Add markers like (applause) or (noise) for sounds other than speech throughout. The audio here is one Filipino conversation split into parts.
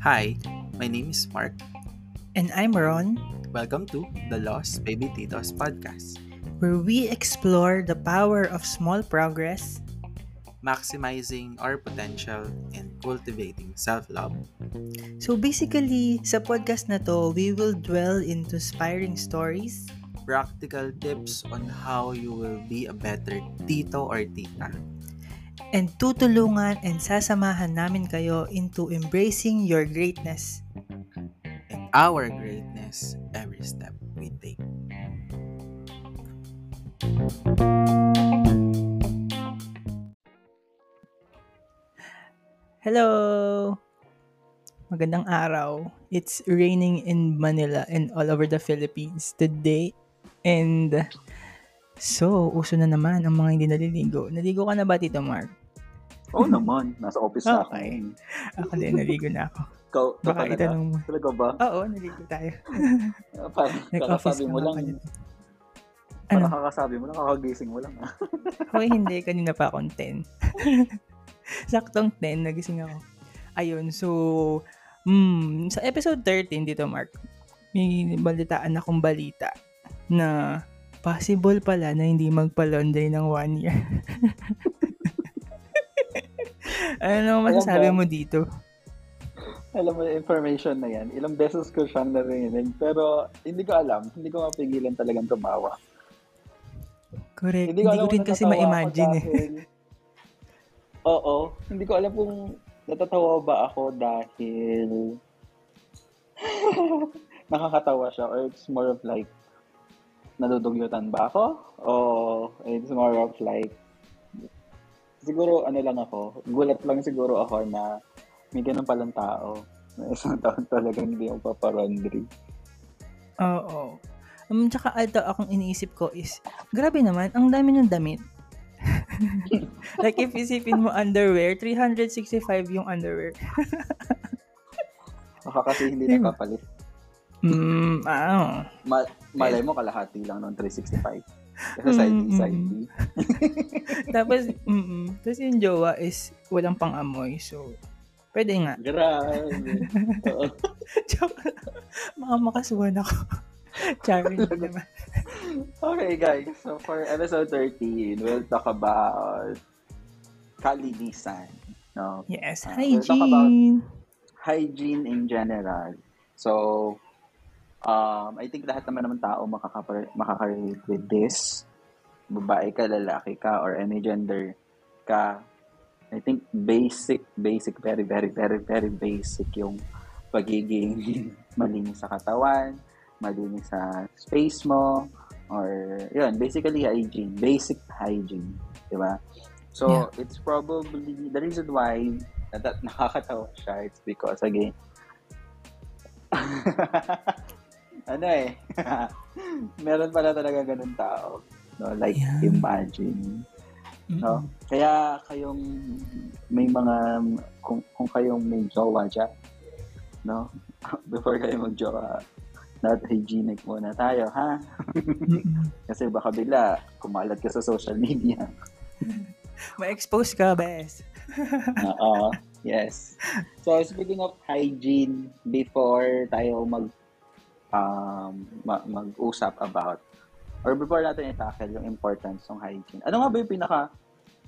Hi, my name is Mark. And I'm Ron, Welcome to the Lost Baby Titos podcast, where we explore the power of small progress maximizing our potential and cultivating self-love. So basically, sa podcast na to, we will dwell into inspiring stories, Practical tips on how you will be a better tito or tita. And tutulungan and sasamahan namin kayo into embracing your greatness. And our greatness every step we take. Hello! Magandang araw. It's raining in Manila and all over the Philippines today. And so, uso na naman ang mga hindi naliligo. Naligo ka na ba, Tito Mark? Oo naman. Nasa office na ako. Okay. Ako din, naligo na ako. Ikaw, Baka talaga? itanong mo. Talaga ba? Oo, naligo tayo. Ah, Parang (laughs) kakasabi ka mo lang. kanina. Parang Ano? kakasabi mo lang, kakagising mo lang. ah. (laughs) Hoy, hindi. Kanina pa akong (laughs) 10. Saktong 10, nagising ako. Ayun, so, hmm, sa episode 13 dito, Mark, may balitaan akong balita na possible pala na hindi magpa-laundry ng one year. Ano masasabi mo dito? Alam mo information na yan. Ilang beses ko siyang narinig. Pero hindi ko alam. Hindi ko mapigilan talagang tumawa. Correct. Hindi, Hindi ko alam ko rin kasi ma-imagine eh. (laughs) Oo. Hindi ko alam kung natatawa ba ako dahil (laughs) nakakatawa siya or it's more of like nadudugyutan ba ako? O it's more of like siguro ano lang ako, gulat lang siguro ako na may ganun palang tao na isang taon talagang hindi yung paparondry. Oo. Um, tsaka ito akong iniisip ko is, grabe naman, ang dami ng damit. (laughs) like if isipin mo underwear, 365 yung underwear. Baka kasi hindi Diba? nakapalit. Mm, ah. Ma- malay mo kalahati lang ng 365. Kasi side B, Mm, side mm. (laughs) Tapos, (laughs) mm Tapos yung jowa is walang pang-amoy. So, pwede nga. Grabe. Oo. (laughs) Joke lang. Baka makasuhan ako. Charming naman. Okay, guys. So, for episode 13, we'll talk about kalinisan. No? Yes, Ah, we'll talk about- hygiene. Hygiene in general. So, um, I think lahat naman naman tao makaka- makaka-relate with this. Babae ka, lalaki ka, or any gender ka. I think basic, basic, very, very, very, very basic yung pagiging (laughs) malinis sa katawan, malinis sa space mo, or yun, basically hygiene, basic hygiene, di ba? So, it's probably, the reason why that (laughs) nakakatawa siya, it's because, again, (laughs) ano eh, (laughs) meron pala talaga ganun tao. No? Like, Yeah. imagine. No? Mm-mm. Kaya kayong may mga, kung, kung kayong may jowa dyan, no? (laughs) Before kayo mag-jowa, not hygienic muna tayo, ha? (laughs) Kasi baka bigla, kumalat ka sa social media. Ma-expose ka, bes. Oo. yes. So, speaking of hygiene, before tayo mag um, ma- mag-usap about or before natin i-tackle yung importance ng hygiene. Ano nga ba yung pinaka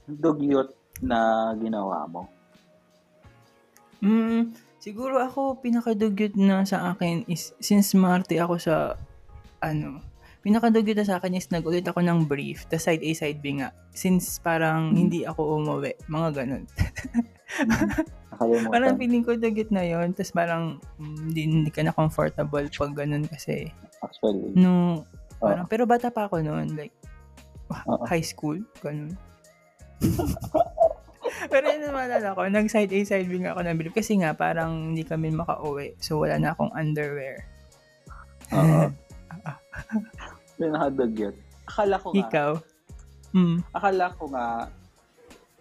dugyot na ginawa mo? Mm, siguro ako pinakadugyot na sa akin is since Marte ako sa ano, pinakadugyot na sa akin is nagulit ako ng brief, the side A side B nga. Since parang hindi ako umuwi, mga ganun. (laughs) Nakalimutan. parang feeling ko dugyot na yon tapos parang mm, hindi, hindi ka na comfortable pag ganun kasi Actually. no parang pero bata pa ako noon like Oo. high school ganun (laughs) pero yun naalala ko, nag side A, side B nga ako ng brief kasi nga parang hindi kami makauwi. So wala na akong underwear. Oo. (laughs) Pinaka-dugyot. Akala ko nga, Ikaw? Mm. akala ko nga,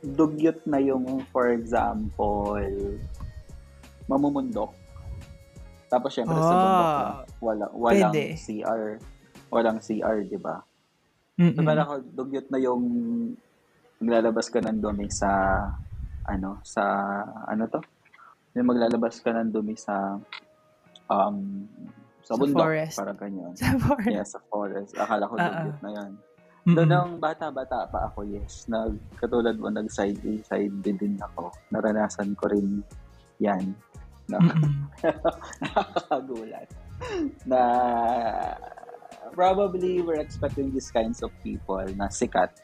dugyot na yung, for example, mamumundok. Tapos syempre sa bundok Ah, lang, wala, walang pwede. CR. Walang CR, di ba? Mm-mm. So, parang ako, dugyot na yung naglalabas ka ng dumi sa ano, sa, ano to? Yung maglalabas ka ng dumi sa, um, sa Sa bundok, forest. parang ganyan. (laughs) Sa forest. Yeah, sa forest. Akala ko Ah, dugyot na yan. Mm-mm. Doon nung bata-bata pa ako, yes. Nag, katulad mo, nag-side A, side B din ako. Naranasan ko rin yan. Na, Mm-mm. (laughs) nakakagulat. Na probably we're expecting these kinds of people na sikat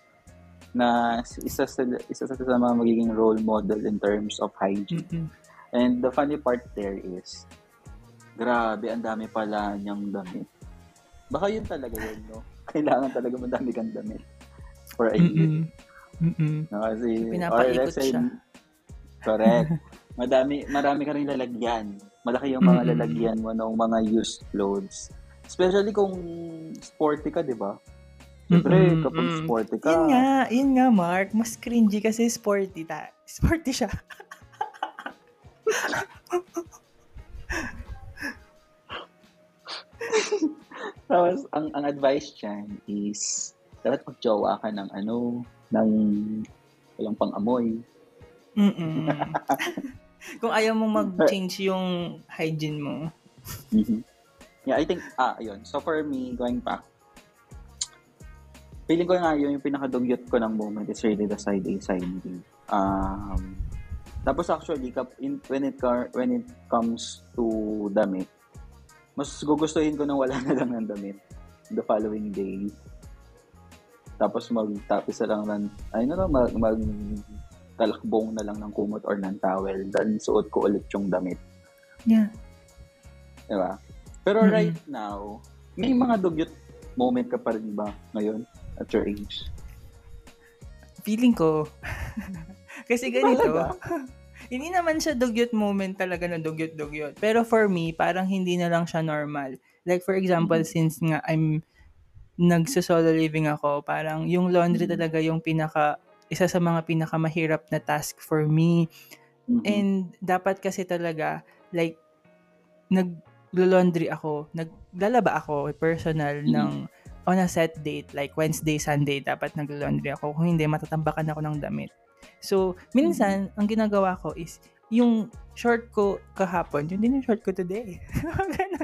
na isa sa, isa sa mga magiging role model in terms of hygiene. Mm-mm. And the funny part there is, grabe, ang dami pala niyang damit. Baka yun talaga yun, no? Kailangan talaga madami kang damit for a year. Mm-mm. Mm-mm. No, kasi, Pinapaikot siya. Correct. (laughs) Madami, marami ka rin lalagyan. Malaki yung mga Mm-mm. lalagyan mo ng mga used clothes. Especially kung sporty ka, di ba? Siyempre, Mm-mm. kapag Mm. sporty ka, Yun nga, yun nga, Mark. Mas cringy kasi sporty ta. Sporty siya. (laughs) Tapos, ang, ang advice dyan is, dapat mag-jowa ka ng ano, ng walang pang-amoy. Mm-mm. (laughs) Kung ayaw mo mag-change yung hygiene mo. Mhm. Yeah, I think, ah, ayun. So, for me, going back, feeling ko nga yun, yung pinakadugyot ko ng moment is really the side A, side B. Um, tapos actually, in, when, it, car- when it comes to damit, mas gugustuhin ko na wala na lang ng damit the following day. Tapos magtapis na lang ng, ay na lang, mag, mag talakbong na lang ng kumot or ng towel. Then suot ko ulit yung damit. Yeah. Diba? Pero Mm-mm. right now, may mga dugyot moment ka pa rin ba ngayon at your age? Feeling ko. (laughs) kasi ganito. Hindi naman siya dugyot moment talaga na dugyot-dugyot. Pero for me, parang hindi na lang siya normal. Like for example, Mhm. since nga I'm nagso-solo living ako, parang yung laundry Mhm. talaga yung pinaka isa sa mga pinakamahirap na task for me. Mhm. And dapat kasi talaga, like, nag-laundry ako, naglalaba ako, personal, Mhm. ng on a set date, like Wednesday, Sunday, dapat nag-laundry ako. Kung hindi, matatambakan ako ng damit. So, minsan, ang ginagawa ko is, yung short ko kahapon, yun din yung short ko today. (laughs)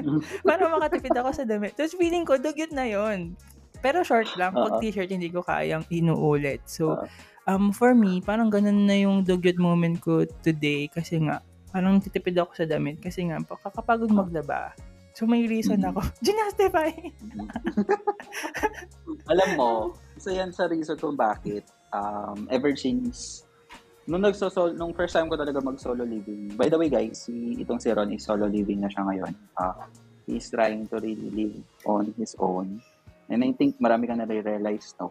Para makatipid ako sa damit. Tapos feeling ko, dugyot na yon Pero short lang. Pag t-shirt, hindi ko kayang inuulit. So, um, for me, parang ganun na yung dugyot moment ko today kasi nga, parang titipid ako sa damit kasi nga, kakapagod maglaba. So, may reason Mhm. ako. (laughs) Ginastify! (laughs) Alam mo, isa yan sa reason kung bakit um, ever since nung nagso nung first time ko talaga mag-solo living. By the way, guys, si itong si Ron is solo living na siya ngayon. Uh, he's trying to really live on his own. And I think marami ka na realize no,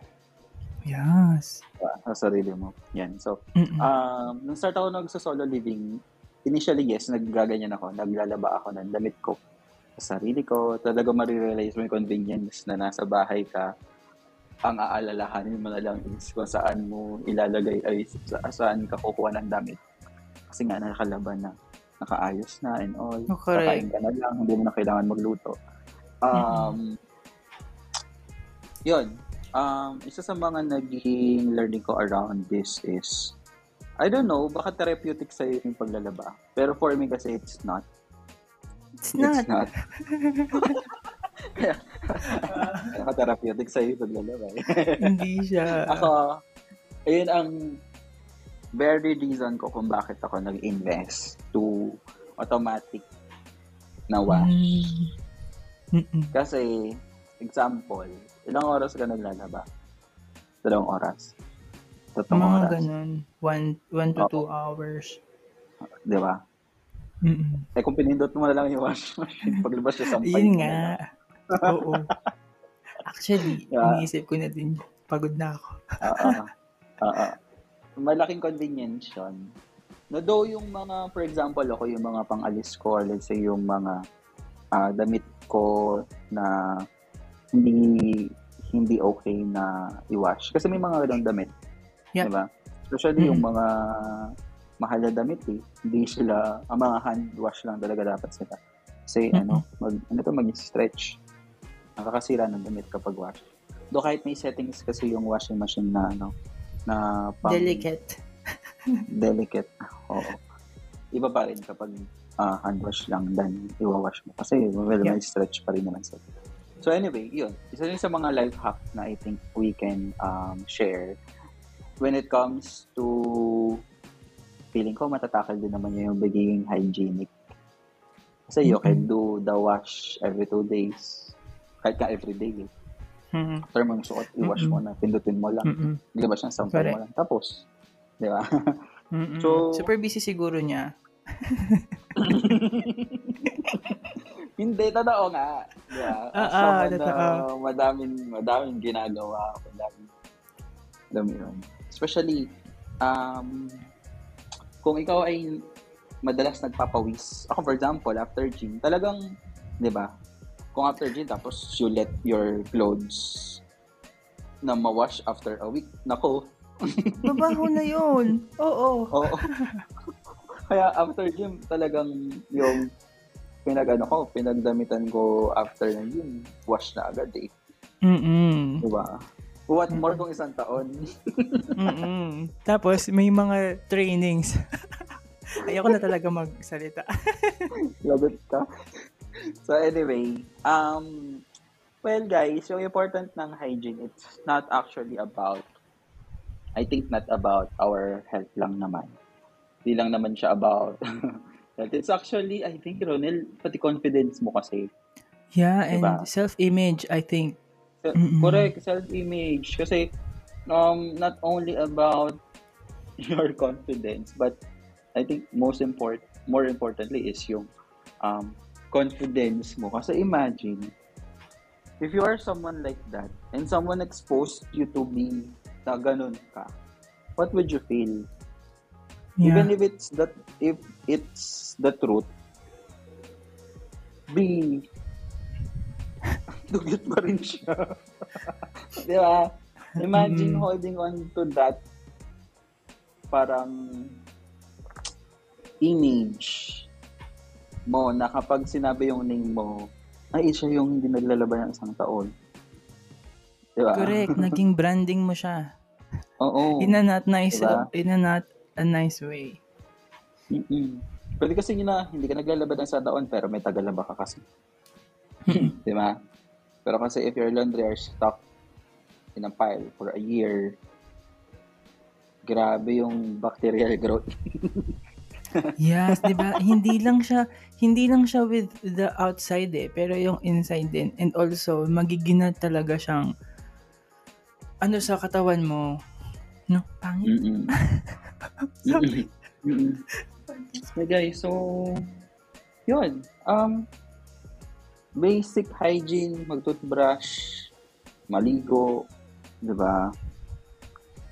Yes. uh, sa sarili mo. Yan. So, Mm-mm. um, nung start ako nagso-solo living, initially, yes, naggaganyan ako. Naglalaba ako ng damit ko sa sarili ko. Talaga marirealize mo yung convenience na nasa bahay ka. Ang aalalahanin mo na lang is kung saan mo ilalagay ay sa, saan ka kukuha ng damit. Kasi nga nakalaban na nakaayos na and all. Oh, correct. Kakain ka na lang, hindi mo na kailangan magluto. Um, yun. Um, isa sa mga naging learning ko around this is, I don't know, baka therapeutic sa'yo yung paglalaba. Pero for me kasi it's not. It's not. It's not. Kaya, (laughs) (laughs) Naka-therapeutic sa'yo paglalaba. hindi siya. ako, ayun ang very reason ko kung bakit ako nag-invest to automatic na wash. Mm. Mm-mm. Kasi, example, ilang oras ka naglalaba? Dalawang oras. Tatlong Mga oras. ganun. One, one to Oo. two hours. Di ba? Mm-mm. Eh, kung pinindot mo na lang yung wash machine, (laughs) paglabas siya sampay. Yun nga. Oo. Actually, Yeah. iniisip ko na din. Pagod na ako. Oo. (laughs) Oo. Malaking convenience yun. No, though yung mga, for example, ako yung mga pang-alis ko, let's say yung mga ah, damit ko na hindi hindi okay na i-wash. Kasi may mga ganong damit. Yeah. Diba? Especially yung Mm. mga mahal na damit eh. Hindi sila, ang mga hand wash lang talaga dapat sila. Kasi Mm-mm. ano, mag, ano to, mag-stretch. Nakakasira ng damit kapag wash. Do kahit may settings kasi yung washing machine na ano, na pang, Delicate. (laughs) delicate. Oo. Iba pa rin kapag ah, hand wash lang than iwawash mo. Kasi well, Yeah. may stretch pa rin naman sila. So anyway, yun. Isa rin sa mga life hack na I think we can um, share when it comes to feeling ko matatakal din naman yung pagiging hygienic. Kasi you can do the wash every two days. Kahit ka every day. Eh. Mm-mm. After mong suot, i-wash mo na. Pindutin mo lang. Mm-mm. Ilabas ng sampay Correct. mo lang. Tapos, di ba? (laughs) Mm-mm. So- Super busy siguro niya. (laughs) Hindi, totoo nga. Di ba? Ah, As ah, someone na totoo. madaming, madaming ginagawa. Madaming, alam mo yun. Especially, um, kung ikaw ay madalas nagpapawis. Ako, for example, after gym, talagang, di ba, kung after gym, tapos you let your clothes na ma-wash after a week, nako, Babaho (laughs) na yun. Oo. Oo. (laughs) Kaya after gym, talagang yung pinag ano ko, pinagdamitan ko after ng gym, wash na agad eh. Mm-mm. Di ba? What more kung isang taon? (laughs) Mm-mm. Tapos, may mga trainings. Ayoko na talaga magsalita. Lagot ka. So anyway, um, well guys, yung important ng hygiene, it's not actually about, I think not about our health lang naman. Hindi lang naman siya about (laughs) health. It's actually, I think, Ronel, pati confidence mo kasi. Yeah, and Diba? self-image, I think. Se- Mm-mm. Correct, self-image. Kasi, um, not only about (laughs) your confidence, but I think most important, more importantly is yung um, confidence mo. Kasi imagine, if you are someone like that, and someone exposed you to be na ganun ka, what would you feel? Yeah. Even if it's that, if it's the truth, be (laughs) dugyot pa rin siya. (laughs) Di ba? Imagine Mm-mm. holding on to that parang image mo na kapag sinabi yung name mo, ay, siya yung hindi naglalaban ng isang taon. Di ba? Correct. (laughs) Naging branding mo siya. Oo. In a not nice, Diba? in a not a nice way. Mm-mm. Pwede kasi yun na, hindi ka naglalabad ng isang taon, pero may tagalaba ka kasi. Di ba? Pero kasi if your laundry are stuck in a pile for a year, grabe yung bacterial growth. (laughs) Yes, 'di ba? hindi lang siya hindi lang siya with the outside eh, pero yung inside din. And also magiging na talaga siyang ano sa katawan mo. No, pangit. Mm-mm. (laughs) Mm-mm. Mm-mm. Okay guys, so yun. Um, basic hygiene, mag-toothbrush, maligo, di ba?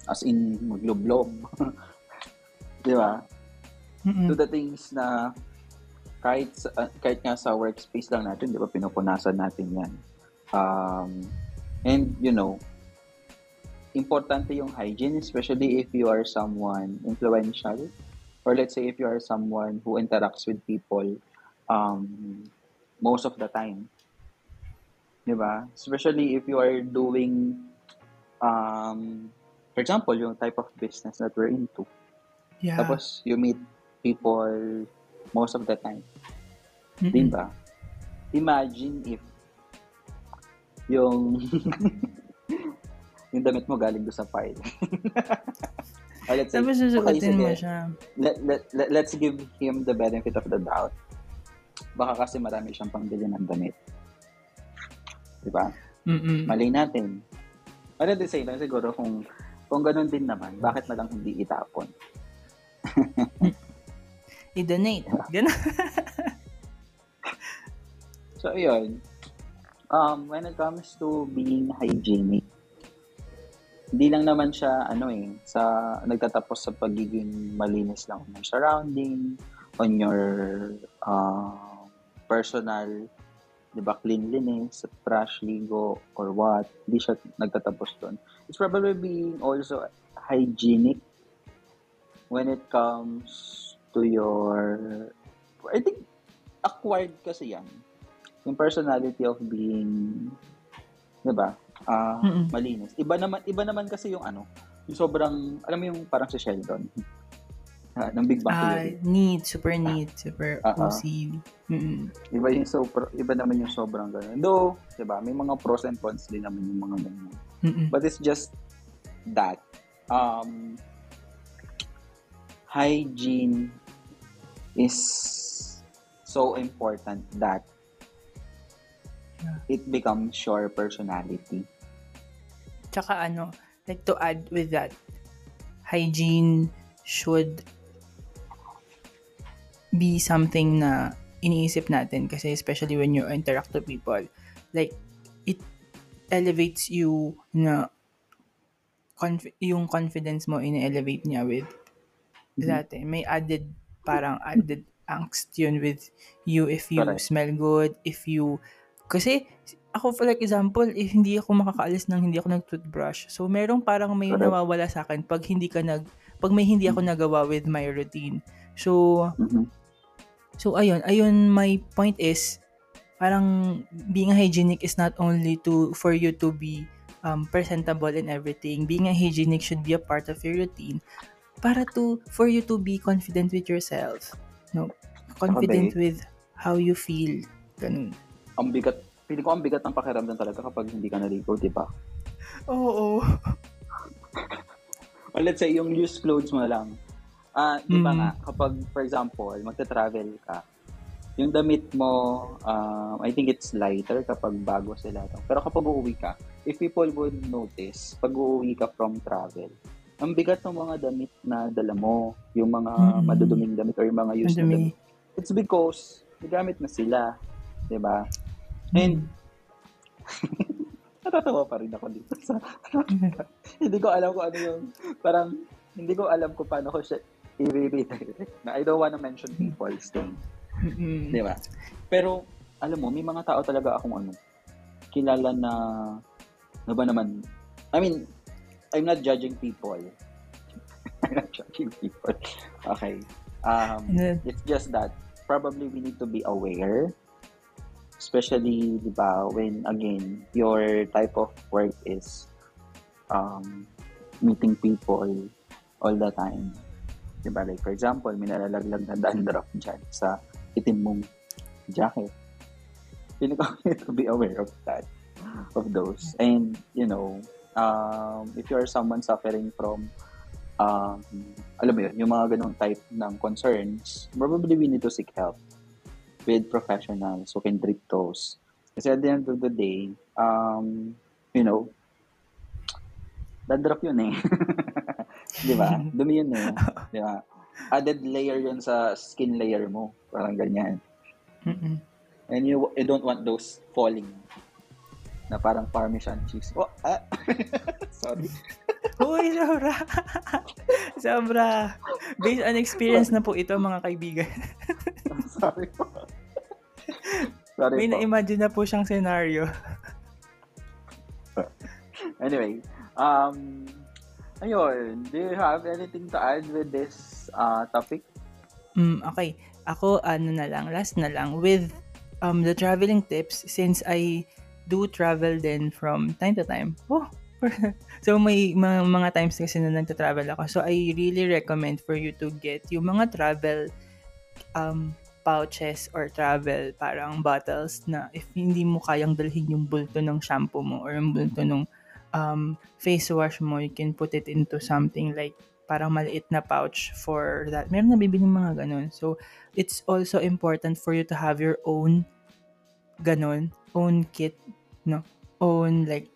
As in, magloblob. (laughs) di ba? Mm-mm. to the things na kahit sa- uh, kahit nga sa workspace lang natin, 'di ba, pinupunasan natin 'yan. Um and you know, importante yung hygiene especially if you are someone influential or let's say if you are someone who interacts with people um most of the time. 'Di ba? Especially if you are doing um for example, yung type of business that we're into. Yeah. Tapos, you meet people most of the time. Mm-mm. Di ba? Imagine if yung (laughs) yung damit mo galing doon sa pile. (laughs) Or let's say, Tapos okay, susuotin mo siya. let, let, let, let's give him the benefit of the doubt. Baka kasi marami siyang pambili ng damit. Di ba? Mm-mm. Mali natin. But at the same time, siguro kung kung ganun din naman, bakit na lang hindi itapon? (laughs) I-donate. Ganun. (laughs) So, yun. Um, when it comes to being hygienic, hindi lang naman siya, ano eh, sa, nagtatapos sa pagiging malinis lang your surrounding, on your uh, personal, di ba, cleanliness, brush, ligo, or what. Hindi siya nagtatapos doon. It's probably being also hygienic when it comes to your, I think, acquired kasi yan yung personality of being 'di ba? Mm-mm. malinis. Iba naman iba naman kasi yung ano, yung sobrang alam mo yung parang si Sheldon. (laughs) Ah, ng Big Bang Ah, Theory. neat, super neat, super Ah, ah. OC. Mm. Iba yung super, iba naman yung sobrang ganun. Though, 'di ba, may mga pros and cons din naman yung mga ganun. Mm-mm. But it's just that um hygiene is so important that it becomes your personality. Tsaka ano, like to add with that, hygiene should be something na iniisip natin kasi especially when you interact to people. Like, it elevates you na conf- yung confidence mo in-elevate niya with Mhm. dati. May added, parang added angst yun with you if you Correct. smell good, if you, kasi ako for like example, if hindi ako makakaalis ng hindi ako nag-toothbrush, so merong parang may Correct. nawawala sa akin pag hindi ka nag, pag may hindi ako nagawa with my routine. So, Mhm. So ayun, ayun my point is parang being a hygienic is not only to for you to be um, presentable and everything. Being a hygienic should be a part of your routine para to for you to be confident with yourself. No, confident with how you feel. Ganun. Ang bigat, pili ko ang bigat ng pakiramdam talaga kapag hindi ka naligo, di ba? Oo. (laughs) Or let's say, yung used clothes mo lang. Ah, di ba Mm. nga, kapag, for example, magta-travel ka, yung damit mo, um, I think it's lighter kapag bago sila. Pero kapag uuwi ka, if people would notice, pag uuwi ka from travel, ang bigat ng mga damit na dala mo, yung mga Mm. maduduming damit or yung mga used na damit. It's because, nagamit na sila. Di ba? And, (laughs) natatawa pa rin ako dito sa (laughs) hindi ko alam kung ano yung parang hindi ko alam kung paano ko siya i-redirect na I don't wanna mention people's name. Mm-mm. Di ba? Pero, alam mo, may mga tao talaga akong ano, kilala na, ano ba naman, I mean, I'm not judging people. (laughs) I'm not judging people. Okay. Um? It's just that probably we need to be aware, especially, di ba, when, again, your type of work is um, meeting people all the time. Di ba? Like, for example, may nalalaglag na dandruff dyan sa itim mong jacket. (laughs) We need to be aware of that, of those. And, you know, um, if you're someone suffering from um, alam mo yun, yung mga ganong type ng concerns, probably we need to seek help with professionals who can treat those. Kasi at the end of the day, um, you know, dandruff yun eh. (laughs) Di ba? Dumi yun eh. Di ba? Added layer yun sa skin layer mo. Parang ganyan. Mm-mm. And you, you don't want those falling na parang parmesan cheese. Oh, ah. (laughs) Sorry. Uy, sobra. sobra. Based on experience na po ito, mga kaibigan. (laughs) Sorry po. Sorry May po. na-imagine na po siyang scenario. Anyway, um, ayun, do you have anything to add with this uh, topic? Mm, okay. Ako, ano na lang, last na lang, with um, the traveling tips, since I do travel then from time to time. Oh, (laughs) so may mga, mga times kasi na nagta-travel ako. So I really recommend for you to get yung mga travel um, pouches or travel parang bottles na if hindi mo kayang dalhin yung bulto ng shampoo mo or yung bulto ng um, face wash mo, you can put it into something like parang maliit na pouch for that. Meron na bibiling mga ganun. So, it's also important for you to have your own ganun, own kit, no? Own like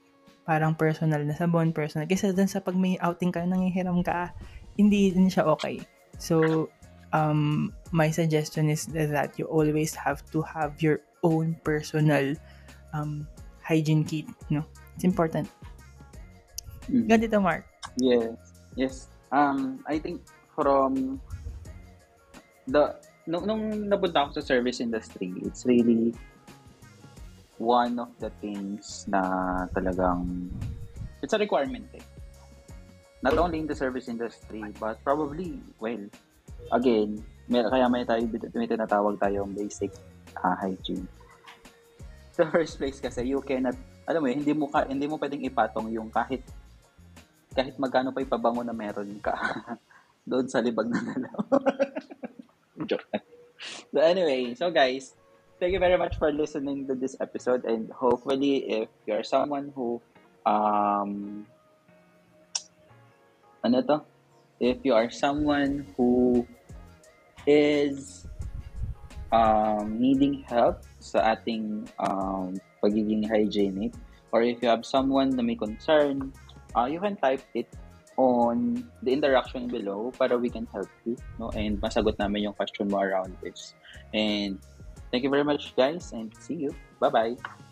parang personal na sabon, personal. Kasi dun sa pag may outing ka, nangihiram ka, hindi din siya okay. So, um, my suggestion is that you always have to have your own personal um, hygiene kit, no? It's important. Mhm. Ganito, Mark. Yes. Yes. Um, I think from the nung, nung napunta ako sa service industry, it's really one of the things na talagang it's a requirement eh. Not only in the service industry, but probably, well, again, may, kaya may tayo may tinatawag tayong basic uh, hygiene. Sa first place kasi, you cannot, alam mo yun, hindi mo, ka, hindi mo pwedeng ipatong yung kahit kahit magkano pa ipabango na meron ka. (laughs) doon sa libag na nalaw. Joke. So anyway, so guys, thank you very much for listening to this episode and hopefully if you're someone who um ano to? If you are someone who is um, needing help sa ating um, pagiging hygienic or if you have someone na may concern, uh, you can type it on the interaction below para we can help you no and masagot namin yung question mo around this and thank you very much guys and see you. Bye bye